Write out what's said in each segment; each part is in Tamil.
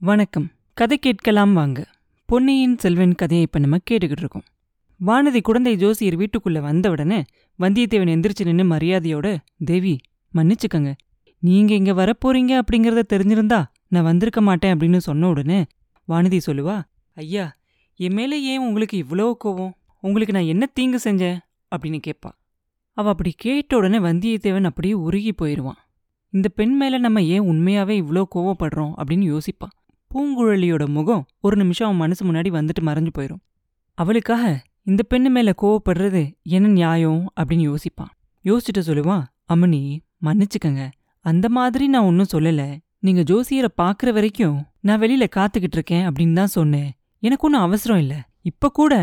வணக்கம். கதை கேட்கலாம் வாங்க. பொன்னியின் செல்வன் கதையை இப்ப நம்ம கேட்டுக்கிட்டு இருக்கோம். வானதி குழந்தை ஜோசியர் வீட்டுக்குள்ள வந்த உடனே வந்தியத்தேவன் எந்திரிச்சு நின்று மரியாதையோட தேவி மன்னிச்சுக்கங்க. நீங்க இங்க வரப்போறீங்க அப்படிங்கறத தெரிஞ்சிருந்தா நான் வந்திருக்க மாட்டேன் அப்படின்னு சொன்ன உடனே வானதி சொல்லுவா ஐயா என் மேல ஏன் உங்களுக்கு இவ்வளோ கோவம்? உங்களுக்கு நான் என்ன தீங்கு செஞ்சேன்? அப்படின்னு கேட்பா. அவ அப்படி கேட்ட உடனே வந்தியத்தேவன் அப்படியே உருகி போயிடுவான் இந்த பெண் மேல நம்ம ஏன் உண்மையாவே இவ்ளோ கோவப்படுறோம்? அப்படின்னு யோசிப்பான் பூங்குழலியோட முகம் ஒரு நிமிஷம் அவன் மனசு முன்னாடி வந்துட்டு மறைஞ்சு போயிடும் அவளுக்காக இந்த பெண்ணு மேல கோவப்படுறது என்ன நியாயம் அப்படின்னு யோசிப்பான். யோசிச்சுட்டு சொல்லுவான் அம்மனி மன்னிச்சுக்கங்க. அந்த மாதிரி நான் ஒன்றும் சொல்லல. நீங்க ஜோசியரை பார்க்குற வரைக்கும் நான் வெளியில காத்துக்கிட்டு இருக்கேன் அப்படின்னு தான் சொன்னேன். எனக்கு ஒன்றும் அவசரம் இல்லை. இப்ப கூட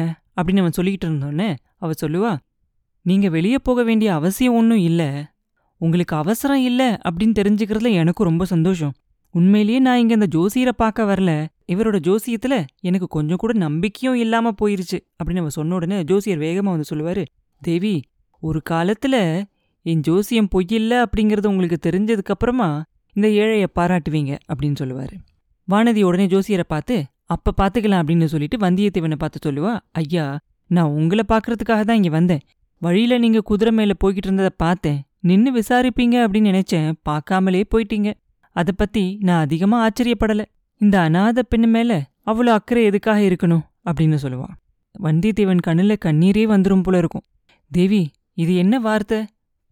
அப்படின்னு அவன் சொல்லிக்கிட்டு இருந்தோன்னே அவ சொல்லுவா நீங்க வெளியே போக வேண்டிய அவசியம் ஒன்றும் இல்லை. உங்களுக்கு அவசரம் இல்லை அப்படின்னு தெரிஞ்சுக்கிறதுல எனக்கும் ரொம்ப சந்தோஷம். உண்மையிலேயே நான் இங்க இந்த ஜோசியரை பார்க்க வரல. இவரோட ஜோசியத்துல எனக்கு கொஞ்சம் கூட நம்பிக்கையும் இல்லாம போயிருச்சு அப்படின்னு அவன் சொன்ன உடனே ஜோசியர் வேகமா வந்து சொல்லுவாரு தேவி ஒரு காலத்துல என் ஜோசியம் பொய்யில்ல அப்படிங்கறது உங்களுக்கு தெரிஞ்சதுக்கு அப்புறமா இந்த ஏழைய பாராட்டுவீங்க அப்படின்னு சொல்லுவாரு. வானதி உடனே ஜோசியரை பார்த்து அப்ப பாத்துக்கலாம் அப்படின்னு சொல்லிட்டு வந்தியத்தேவனை பார்த்து சொல்லுவா ஐயா நான் உங்களை பார்க்கறதுக்காக தான் இங்க வந்தேன். வழியில நீங்க குதிரை மேல போய்கிட்டு இருந்ததை பார்த்தேன். நின்னு விசாரிப்பீங்க அப்படின்னு நினைச்சேன். பார்க்காமலே போயிட்டீங்க. அத பத்தி நான் அதிகமா ஆச்சரியப்படல. இந்த அநாத பெண்ணு மேல அவ்வளோ அக்கறை எதுக்காக இருக்கணும்? அப்படின்னு சொல்லுவான் வந்தியத்தேவன் கண்ணுல கண்ணீரே வந்துரும் போல இருக்கும். தேவி இது என்ன வார்த்தை?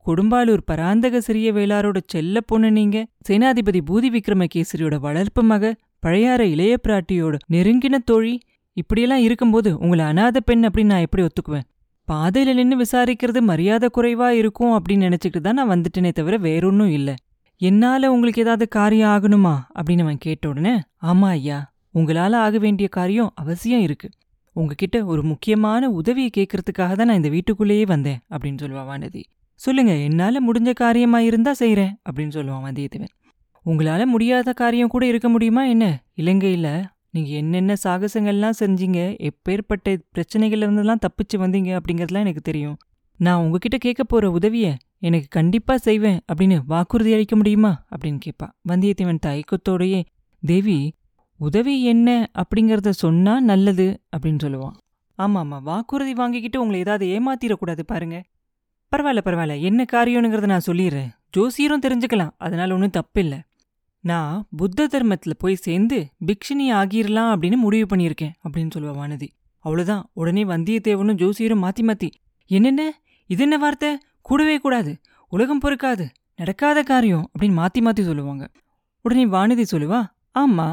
கொடும்பாலூர் பராந்தக சிறிய வேளாரோட செல்ல பொண்ணு நீங்க. சேனாதிபதி பூதி விக்ரமகேசரியோட வளர்ப்பு மக பழையாற இளைய பிராட்டியோட நெருங்கின தோழி. இப்படியெல்லாம் இருக்கும்போது உங்களை அநாத பெண் அப்படின்னு நான் எப்படி ஒத்துக்குவேன்? பாதையில நின்னு விசாரிக்கிறது மரியாதை குறைவா இருக்கும் அப்படின்னு நினைச்சுக்கிட்டு தான் நான் வந்துட்டேனே தவிர வேறொன்னும் இல்ல. என்னால உங்களுக்கு ஏதாவது காரியம் ஆகணுமா? அப்படின்னு அவன் கேட்ட உடனே ஆமா ஐயா உங்களால ஆக வேண்டிய காரியம் அவசியம் இருக்கு. உங்ககிட்ட ஒரு முக்கியமான உதவியை கேட்கறதுக்காக தான் நான் இந்த வீட்டுக்குள்ளேயே வந்தேன் அப்படின்னு சொல்லுவா வானதி. சொல்லுங்க என்னால முடிஞ்ச காரியமா இருந்தா செய்றேன் அப்படின்னு சொல்லுவான் வந்தியத்தேவன். உங்களால முடியாத காரியம் கூட இருக்க முடியுமா என்ன? இலங்கையில நீங்க என்னென்ன சாகசங்கள்லாம் செஞ்சீங்க? எப்பேற்பட்ட பிரச்சனைகள்ல இருந்தெல்லாம் தப்பிச்சு வந்தீங்க? அப்படிங்கறதுலாம் எனக்கு தெரியும். நான் உங்ககிட்ட கேட்க போற உதவியை எனக்கு கண்டிப்பா செய்வேன் அப்படின்னு வாக்குறுதி அளிக்க முடியுமா? அப்படின்னு கேட்பா வந்தியத்தேவன் தயக்கத்தோடயே தேவி உதவி என்ன அப்படிங்கறத சொன்னா நல்லது அப்படின்னு சொல்லுவான். ஆமா ஆமா வாக்குறுதி வாங்கிக்கிட்டு உங்களை ஏதாவது ஏமாத்திடக்கூடாது பாருங்க. பரவாயில்ல பரவாயில்ல. என்ன காரியம்ங்கிறத நான் சொல்லிடுறேன். ஜோசியரும் தெரிஞ்சுக்கலாம். அதனால ஒன்றும் தப்பில்லை. நான் புத்த தர்மத்துல போய் சேர்ந்து பிக்ஷினி ஆகிரலாம் அப்படின்னு முடிவு பண்ணியிருக்கேன் அப்படின்னு சொல்லுவா வானதி. அவ்வளோதான் உடனே வந்தியத்தேவனும் ஜோசியரும் மாத்தி மாத்தி என்னென்ன? இது என்ன வார்த்தை? கூடவே கூடாது. உலகம் பொறுக்காது. நடக்காத காரியம் அப்படின்னு மாத்தி மாத்தி சொல்லுவாங்க. உடனே வானதி சொல்லுவா ஆமா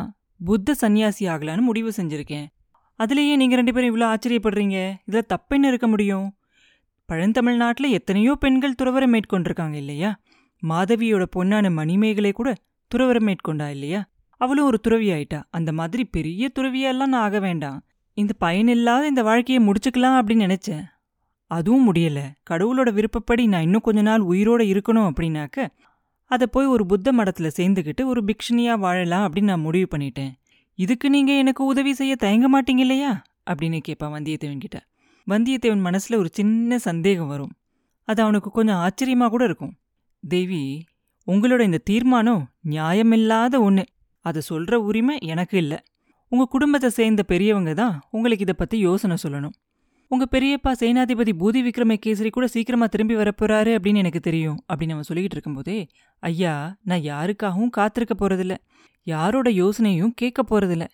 புத்த சந்நியாசி ஆகலான்னு முடிவு செஞ்சிருக்கேன். அதுலயே நீங்க ரெண்டு பேரும் இவ்வளோ ஆச்சரியப்படுறீங்க. இதுல தப்பென்ன இருக்க முடியும்? பழந்தமிழ்நாட்டில் எத்தனையோ பெண்கள் துறவரம் மேற்கொண்டிருக்காங்க இல்லையா? மாதவியோட பொன்னான மணிமேகலை கூட துறவரம் மேற்கொண்டா இல்லையா? அவளும் ஒரு துறவி ஆயிட்டா. அந்த மாதிரி பெரிய துறவியெல்லாம் நான் ஆக வேண்டாம். இந்த பயனில்லாத இந்த வாழ்க்கையை முடிச்சுக்கலாம் அப்படின்னு நினைச்சேன். அதுவும் முடியல. கடவுளோட விருப்பப்படி நான் இன்னும் கொஞ்ச நாள் உயிரோட இருக்கணும் அப்படின்னாக்க அதை போய் ஒரு புத்த மடத்துல சேர்ந்துக்கிட்டு ஒரு பிக்ஷனியா வாழலாம் அப்படின்னு நான் முடிவு பண்ணிட்டேன். இதுக்கு நீங்க எனக்கு உதவி செய்ய தயங்க மாட்டீங்க இல்லையா? அப்படின்னு கேட்பான் வந்தியத்தேவன் கிட்ட. வந்தியத்தேவன் மனசுல ஒரு சின்ன சந்தேகம் வரும். அது அவனுக்கு கொஞ்சம் ஆச்சரியமா கூட இருக்கும். தேவி உங்களோட இந்த தீர்மானம் நியாயமில்லாத ஒன்று அதை சொல்ற உரிமை எனக்கு இல்லை. உங்க குடும்பத்தை சேர்ந்த பெரியவங்க தான் உங்களுக்கு இதை பத்தி யோசனை சொல்லணும். உங்க பெரியப்பா சேனாதிபதி பூதி விக்ரமகேசரி கூட சீக்கிரமா திரும்பி வரப்போறாரு அப்படின்னு எனக்கு தெரியும் அப்படின்னு அவன் சொல்லிக்கிட்டு இருக்கும்போதே ஐயா நான் யாருக்காகவும் காத்திருக்க போறதில்ல. யாரோட யோசனையும் கேட்க போறதில்ல.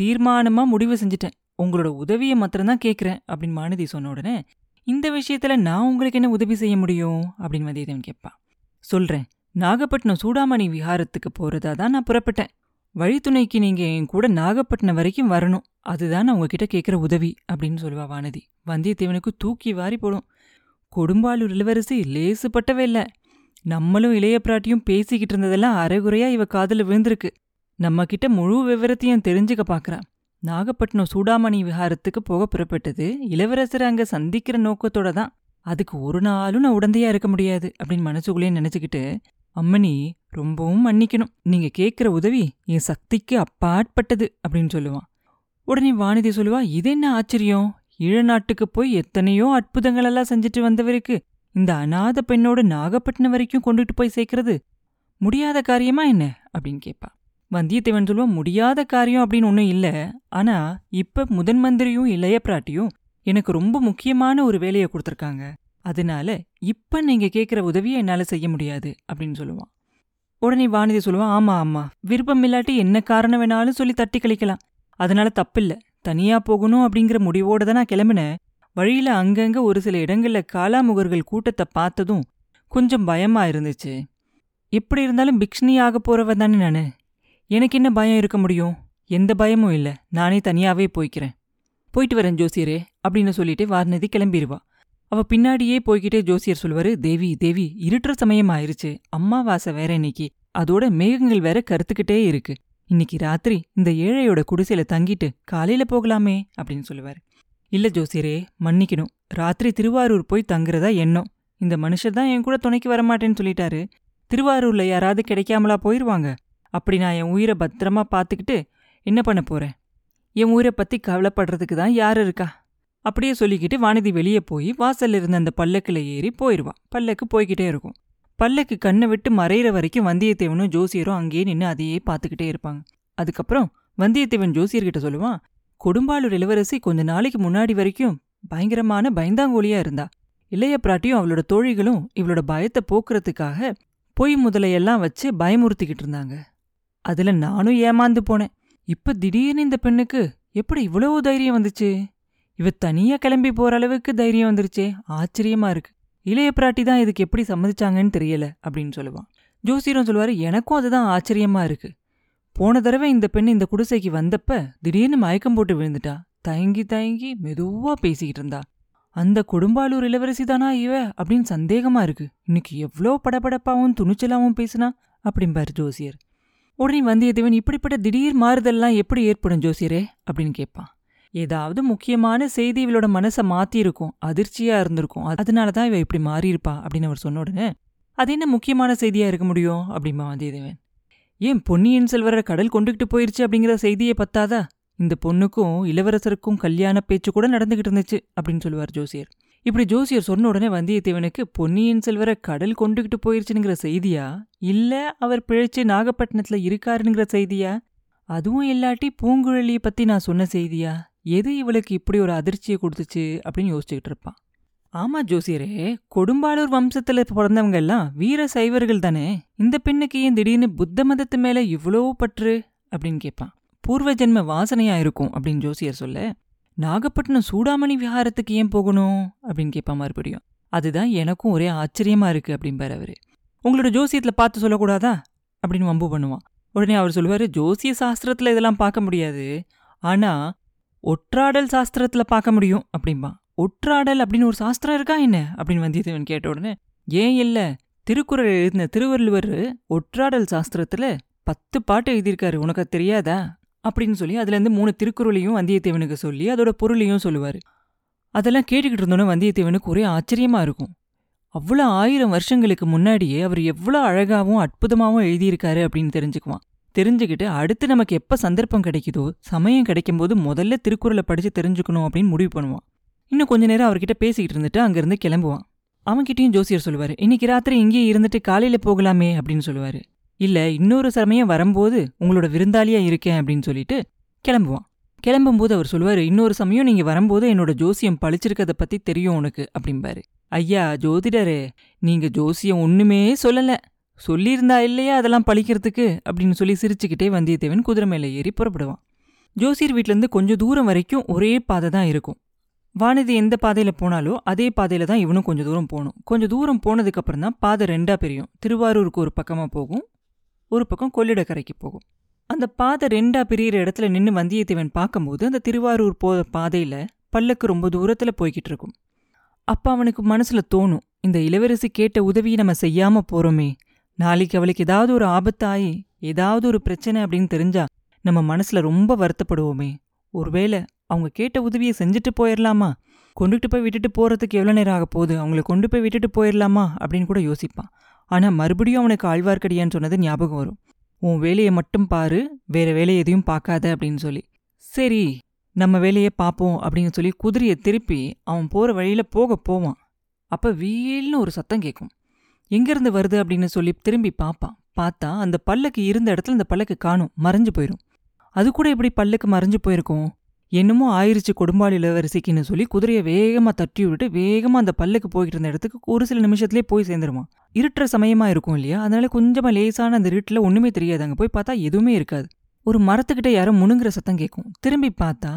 தீர்மானமா முடிவு செஞ்சுட்டேன். உங்களோட உதவியை மாத்திரம்தான் கேட்குறேன் அப்படின்னு மானதி சொன்ன உடனே இந்த விஷயத்துல நான் உங்களுக்கு என்ன உதவி செய்ய முடியும்? அப்படின்னு வந்தியத்தேவன் கேட்பான். சொல்றேன். நாகப்பட்டினம் சூடாமணி விஹாரத்துக்கு போறதா தான் நான் புறப்பட்டேன். வழித்துணைக்கு நீங்க என் கூட நாகப்பட்டினம் வரைக்கும் வரணும். அதுதான் நான் உங்ககிட்ட கேட்குற உதவி அப்படின்னு சொல்லுவா வானதி. வந்தியத்தேவனுக்கு தூக்கி வாரி போடும். கொடும்பாலூர் இளவரசி லேசுப்பட்டவே இல்ல. நம்மளும் இளைய பிராட்டியும் பேசிக்கிட்டு இருந்ததெல்லாம் அரைகுறையா இவ காதுல விழுந்திருக்கு. நம்ம கிட்ட முழு விவரத்தையும் தெரிஞ்சுக்க பாக்குறான் நாகப்பட்டினம் சூடாமணி விஹாரத்துக்கு போக புறப்பட்டது இளவரசரை அங்க சந்திக்கிற நோக்கத்தோட தான். அதுக்கு ஒரு நாளும் நான் உடந்தையா இருக்க முடியாது அப்படின்னு மனசுக்குள்ளேயே நினச்சிக்கிட்டு அம்மனி ரொம்பவும் மன்னிக்கணும். நீங்க கேட்குற உதவி என் சக்திக்கு அப்பாற்பட்டது அப்படின்னு சொல்லுவான். உடனே வானதி சொல்லுவா இது என்ன ஆச்சரியம்? ஈழ நாட்டுக்கு போய் எத்தனையோ அற்புதங்களெல்லாம் செஞ்சுட்டு வந்தவருக்கு இந்த அநாத பெண்ணோட நாகப்பட்டினம் வரைக்கும் கொண்டுட்டு போய் சேர்க்கறது முடியாத காரியமா என்ன? அப்படின்னு கேட்பா வந்தியத்தேவன் சொல்லுவான் முடியாத காரியம் அப்படின்னு ஒன்றும் இல்லை. ஆனா இப்ப முதன் மந்திரியும் இளைய பிராட்டியும் எனக்கு ரொம்ப முக்கியமான ஒரு வேலையை கொடுத்துருக்காங்க. அதனால இப்ப நீங்க கேட்குற உதவியை என்னால செய்ய முடியாது அப்படின்னு சொல்லுவான். உடனே வானதி சொல்லுவான் ஆமா ஆமா. விருப்பம் இல்லாட்டி என்ன காரணம் வேணாலும் சொல்லி தட்டி கழிக்கலாம். அதனால தப்பில்ல. தனியா போகணும் அப்படிங்கிற முடிவோட தான் நான் கிளம்பினேன். வழியில அங்கங்க ஒரு சில இடங்கள்ல காலாமுகர்கள் கூட்டத்தை பார்த்ததும் கொஞ்சம் பயமா இருந்துச்சு. எப்படி இருந்தாலும் பிக்ஷனி ஆக போறவ தானே நானு? எனக்கு என்ன பயம் இருக்க முடியும்? எந்த பயமும் இல்ல. நானே தனியாவே போய்க்கிறேன். போயிட்டு வரேன் ஜோசியரே அப்படின்னு சொல்லிட்டு வாரணதி கிளம்பிடுவா அவ பின்னாடியே போய்கிட்டே ஜோசியர் சொல்வாரு தேவி தேவி இருட்டுற சமயம் ஆயிருச்சு. அம்மாவாசை வேற இன்னைக்கு. அதோட மேகங்கள் வேற கருத்துக்கிட்டே இருக்கு. இன்னைக்கு ராத்திரி இந்த ஏழையோட குடிசையில தங்கிட்டு காலையில போகலாமே அப்படின்னு சொல்லுவாரு. இல்ல ஜோசியரே மன்னிக்கணும். ராத்திரி திருவாரூர் போய் தங்குறதா எண்ணம். இந்த மனுஷர் தான் என் கூட துணைக்கு வரமாட்டேன்னு சொல்லிட்டாரு. திருவாரூர்ல யாராவது கிடைக்காமலா போயிருவாங்க. அப்படி நான் என் உயிரை பத்திரமா பார்த்துக்கிட்டு என்ன பண்ண போறேன்? என் உயிரை பத்தி கவலைப்படுறதுக்கு தான் யார் இருக்கா? அப்படியே சொல்லிக்கிட்டு வானதி வெளியே போய் வாசல்ல இருந்த அந்த பல்லக்கில் ஏறி போயிடுவான் பல்லக்கு போய்கிட்டே இருக்கும். பல்லக்கு கண்ணை விட்டு மறையிற வரைக்கும் வந்தியத்தேவனும் ஜோசியரும் அங்கேயே நின்று அதையே பார்த்துக்கிட்டே இருப்பாங்க. அதுக்கப்புறம் வந்தியத்தேவன் ஜோசியர்கிட்ட சொல்லுவான் கொடும்பாளூர் இளவரசி கொஞ்ச நாளைக்கு முன்னாடி வரைக்கும் பயங்கரமான பயந்தாங்கோலியா இருந்தா. இளைய பிராட்டியும் அவளோட தோழிகளும் இவளோட பயத்தை போக்குறதுக்காக பொய் முதலையெல்லாம் வச்சு பயமுறுத்திக்கிட்டு இருந்தாங்க. அதுல நானும் ஏமாந்து போனேன். இப்ப திடீர்னு இந்த பெண்ணுக்கு எப்படி இவ்வளவு தைரியம் வந்துச்சு? இவ தனியா கிளம்பி போற அளவுக்கு தைரியம் வந்துருச்சே. ஆச்சரியமா இருக்கு. இளைய பிராட்டி தான் இதுக்கு எப்படி சம்மதிச்சாங்கன்னு தெரியல அப்படின்னு சொல்லுவான் ஜோசியரும் சொல்லுவாரு எனக்கும் அதுதான் ஆச்சரியமா இருக்கு. போன தடவை இந்த பெண் இந்த குடிசைக்கு வந்தப்ப திடீர்னு மயக்கம் போட்டு விழுந்துட்டா. தயங்கி தயங்கி மெதுவா பேசிக்கிட்டு இருந்தா. அந்த கொடும்பாலூர் இளவரசி தானா இவ? அப்படின்னு சந்தேகமா இருக்கு. இன்னைக்கு எவ்வளோ படபடப்பாவும் துணிச்சலாவும் பேசுனா? அப்படிம்பாரு ஜோசியர். உடனே வந்தியத்தேவன் இப்படிப்பட்ட திடீர் மாறுதல்லாம் எப்படி ஏற்படும் ஜோசியரே? அப்படின்னு கேட்பான். ஏதாவது முக்கியமான செய்தி இவளோட மனசை மாத்திருக்கும் அதிர்ச்சியா இருந்திருக்கும். அதனால தான் இவ இப்படி மாறியிருப்பா அப்படின்னு அவர் சொன்ன உடனே அது என்ன முக்கியமான செய்தியா இருக்க முடியும்? அப்படிமா வந்தியத்தேவன். ஏன் பொன்னியின் செல்வரை கடல் கொண்டுகிட்டு போயிருச்சு? அப்படிங்கிற செய்தியை பத்தாதா? இந்த பொண்ணுக்கும் இளவரசருக்கும் கல்யாண பேச்சு கூட நடந்துகிட்டு இருந்துச்சு அப்படின்னு சொல்லுவார் ஜோசியர். இப்படி ஜோசியர் சொன்ன உடனே வந்தியத்தேவனுக்கு பொன்னியின் செல்வரை கடல் கொண்டுகிட்டு போயிருச்சுங்கிற செய்தியா? இல்ல அவர் பிழைச்சு நாகப்பட்டினத்துல இருக்காருங்கிற செய்தியா? அதுவும் இல்லாட்டி பூங்குழலியை பத்தி நான் சொன்ன செய்தியா? எது இவளுக்கு இப்படி ஒரு அதிர்ச்சியை கொடுத்துச்சு அப்படின்னு யோசிச்சுக்கிட்டு இருப்பான் ஆமா ஜோசியரே கொடும்பாளூர் வம்சத்துல பிறந்தவங்க எல்லாம் வீர சைவர்கள் தானே. இந்த பெண்ணுக்கு ஏன் திடீர்னு புத்த மதத்து மேல இவ்வளோ பற்று? அப்படின்னு கேட்பான். பூர்வ ஜென்ம வாசனையா இருக்கும் அப்படின்னு ஜோசியர் சொல்ல நாகப்பட்டினம் சூடாமணி விஹாரத்துக்கு ஏன் போகணும்? அப்படின்னு கேட்பான் மறுபடியும். அதுதான் எனக்கும் ஒரே ஆச்சரியமா இருக்கு அப்படிம்பாரு அவரு. உங்களோட ஜோசியத்துல பார்த்து சொல்லக்கூடாதா? அப்படின்னு வம்பு பண்ணுவான். உடனே அவர் சொல்லுவாரு ஜோசிய சாஸ்திரத்துல இதெல்லாம் பார்க்க முடியாது. ஆனா ஒற்றாடல் சாஸ்திரத்துல பார்க்க முடியும். அப்படிம்பா. ஒற்றாடல் அப்படின்னு ஒரு சாஸ்திரம் இருக்கா என்ன? அப்படின்னு வந்தியத்தேவன் கேட்ட உடனே ஏன் இல்ல. திருக்குறள் எழுதின திருவள்ளுவர் ஒற்றாடல் சாஸ்திரத்துல பத்து பாட்டு எழுதியிருக்காரு. உனக்கு தெரியாதா? அப்படின்னு சொல்லி அதுலேருந்து மூணு திருக்குறளையும் வந்தியத்தேவனுக்கு சொல்லி அதோட பொருளையும் சொல்லுவார். அதெல்லாம் கேட்டுக்கிட்டு இருந்தோன்னே வந்தியத்தேவனுக்கு ஒரே ஆச்சரியமா இருக்கும். அவ்வளோ ஆயிரம் வருஷங்களுக்கு முன்னாடியே அவர் எவ்வளோ அழகாவும் அற்புதமாகவும் எழுதியிருக்காரு அப்படின்னு தெரிஞ்சுக்குவான். தெரிஞ்சுக்கிட்டு அடுத்து நமக்கு எப்போ சந்தர்ப்பம் கிடைக்குதோ சமயம் கிடைக்கும்போது முதல்ல திருக்குறளை படித்து தெரிஞ்சுக்கணும் அப்படின்னு முடிவு பண்ணுவான். இன்னும் கொஞ்ச நேரம் அவர்கிட்ட பேசிக்கிட்டு இருந்துட்டு அங்கேருந்து கிளம்புவான். அவன்கிட்டயும் ஜோசியர் சொல்லுவார் இன்னைக்கு ராத்திரி இங்கேயே இருந்துட்டு காலையில் போகலாமே அப்படின்னு சொல்லுவார். இல்ல இன்னொரு சமயம் வரும்போது உங்களோட விருந்தாளியா இருக்கேன் அப்படின்னு சொல்லிட்டு கிளம்புவான். கிளம்பும்போது அவர் சொல்லுவாரு இன்னொரு சமயம் நீங்க வரும்போது என்னோட ஜோசியம் பழிச்சிருக்கதை பத்தி தெரியும் உனக்கு அப்படிம்பாரு. ஐயா ஜோதிடரே நீங்க ஜோசியம் ஒன்றுமே சொல்லல. சொல்லியிருந்தா இல்லையா அதெல்லாம் பழிக்கிறதுக்கு? அப்படின்னு சொல்லி சிரிச்சுக்கிட்டே வந்தியத்தேவன் குதிரை மேல ஏறி புறப்படுவான். ஜோசியர் வீட்டிலேருந்து கொஞ்சம் தூரம் வரைக்கும் ஒரே பாதை தான் இருக்கும். வானதி எந்த பாதையில் போனாலோ அதே பாதையில் தான் இவனும் கொஞ்சம் தூரம் போகணும். கொஞ்சம் தூரம் போனதுக்கு அப்புறம் தான் பாதை ரெண்டா பிரியும். திருவாரூருக்கு ஒரு பக்கமா போகும் ஒரு பக்கம் கொள்ளிடக்கரைக்கு போகும். அந்த பாதை ரெண்டா பிரியிற இடத்துல நின்று வந்தியத்தேவன் பார்க்கும்போது அந்த திருவாரூர் போகிற பாதையில பல்லக்கு ரொம்ப தூரத்துல போய்கிட்டு இருக்கும். அப்போ அவனுக்கு மனசுல தோணும் இந்த இளவரசி கேட்ட உதவியை நம்ம செய்யாம போறோமே நாளைக்கு அவளுக்கு ஏதாவது ஒரு ஆபத்தாயி ஏதாவது ஒரு பிரச்சனை அப்படின்னு தெரிஞ்சா நம்ம மனசுல ரொம்ப வருத்தப்படுவோமே. ஒருவேளை அவங்க கேட்ட உதவியை செஞ்சுட்டு போயிடலாமா கொண்டுட்டு போய் விட்டுட்டு போறதுக்கு எவ்வளோ நேரம் ஆக போகுது? அவங்கள கொண்டு போய் விட்டுட்டு போயிடலாமா அப்படின்னு கூட யோசிப்பான். ஆனா மறுபடியும் அவனுக்கு ஆழ்வார்க்கடியான்னு சொன்னது ஞாபகம் வரும். உன் வேலையை மட்டும் பாரு வேற வேலையை எதையும் பார்க்காத அப்படின்னு சொல்லி. சரி நம்ம வேலையை பார்ப்போம் அப்படின்னு சொல்லி குதிரையை திருப்பி அவன் போற வழியில போக போவான். அப்ப வீல்னு ஒரு சத்தம் கேட்கும் எங்கிருந்து வருது அப்படின்னு சொல்லி திரும்பி பார்ப்பான் பார்த்தா அந்த பல்லக்கு இருந்த இடத்துல அந்த பல்லக்கு காணும் மறைஞ்சு போயிடும் அது கூட எப்படி பல்லுக்கு மறைஞ்சு போயிருக்கும்? என்னமோ ஆயிருச்சு கொடும்பாளி இளவரசிக்குன்னு சொல்லி குதிரையை வேகமா தட்டி விட்டுட்டு வேகமா அந்த பல்லுக்கு போய்கிட்டு இருந்த இடத்துக்கு ஒரு சில நிமிஷத்துலயே போய் சேர்ந்துருமா இருட்டுற சமயமா இருக்கும் இல்லையா? அதனால கொஞ்சமா லேசான அந்த இருட்டில் ஒண்ணுமே தெரியாது. அங்க போய் பார்த்தா எதுவுமே இருக்காது. ஒரு மரத்துக்கிட்ட யாரோ முணுங்குற சத்தம் கேட்கும். திரும்பி பார்த்தா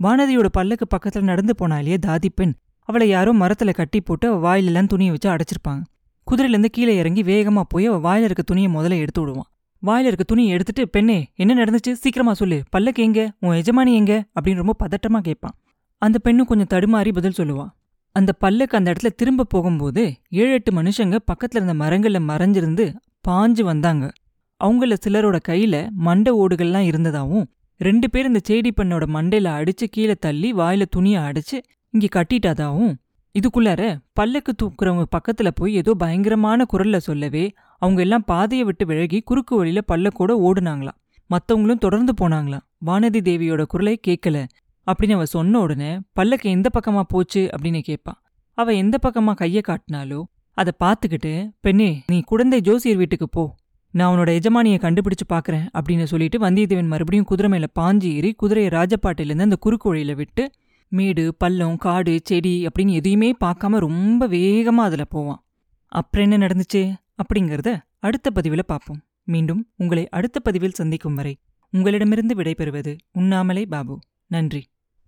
வானதியோட பல்லுக்கு பக்கத்துல நடந்து போனா இல்லையா? தாதி பெண். அவளை யாரோ மரத்துல கட்டி போட்டு அவ வாயிலெல்லாம் துணியை வச்சு அடைச்சிருப்பாங்க. குதிரையிலேருந்து கீழே இறங்கி வேகமா போய் அவள் வாயில் இருக்க துணியை முதல்ல எடுத்து விடுவான். வாயில இருக்க துணியை எடுத்துட்டு பெண்ணே என்ன நடந்துச்சு? சீக்கிரமா சொல்லு. பல்லக்கு எங்க? உன் எஜமானி எங்க? அப்படின்னு ரொம்ப பதட்டமா கேட்பான். அந்த பெண்ணு கொஞ்சம் தடுமாறி பதில் சொல்லுவா. அந்த பல்லக்கு அந்த இடத்துல திரும்ப போகும்போது ஏழு எட்டு மனுஷங்க பக்கத்துல இருந்த மரங்கள்ல மறைஞ்சிருந்து பாஞ்சு வந்தாங்க. அவங்கள சிலரோட கையில மண்டை ஓடுகள்லாம் இருந்ததாவும் ரெண்டு பேர் இந்த செடி பெண்ணோட மண்டையில அடிச்சு கீழே தள்ளி வாயில துணியை அடிச்சு இங்க கட்டிட்டாதாவும் இதுக்குள்ளார பல்லக்கு தூக்குறவங்க பக்கத்துல போய் ஏதோ பயங்கரமான குரல்ல சொல்லவே அவங்க எல்லாம் பாதையை விட்டு விலகி குறுக்கு வழியில பல்லக்கோட ஓடுனாங்களாம். மத்தவங்களும் தொடர்ந்து போனாங்களாம். வானதி தேவியோட குரலை கேட்கல அப்படின்னு அவ சொன்ன உடனே பல்லக்கு எந்த பக்கமா போச்சு அப்படின்னு கேட்பா அவ எந்த பக்கமா கைய காட்டினாலோ அதை பார்த்துக்கிட்டு பெண்ணே நீ குழந்தை ஜோசியர் வீட்டுக்கு போ. நான் உன்னோட எஜமானியை கண்டுபிடிச்சு பார்க்குறேன் அப்படின்னு சொல்லிட்டு வந்தியத்தேவன் மறுபடியும் குதிரை மேல பாஞ்சி ஏறி குதிரையை ராஜபாட்டையிலேருந்து அந்த குறுக்கு வழியில விட்டு மேடு பள்ளம் காடு செடி அப்படின்னு எதையுமே பார்க்காம ரொம்ப வேகமா அதுல போவான். அப்புறம் என்ன நடந்துச்சு? அப்படிங்கறத அடுத்த பதிவில் பார்ப்போம். மீண்டும் உங்களை அடுத்த பதிவில் சந்திக்கும் வரை உங்களிடமிருந்து விடைபெறுவது உண்ணாமலே பாபு. நன்றி.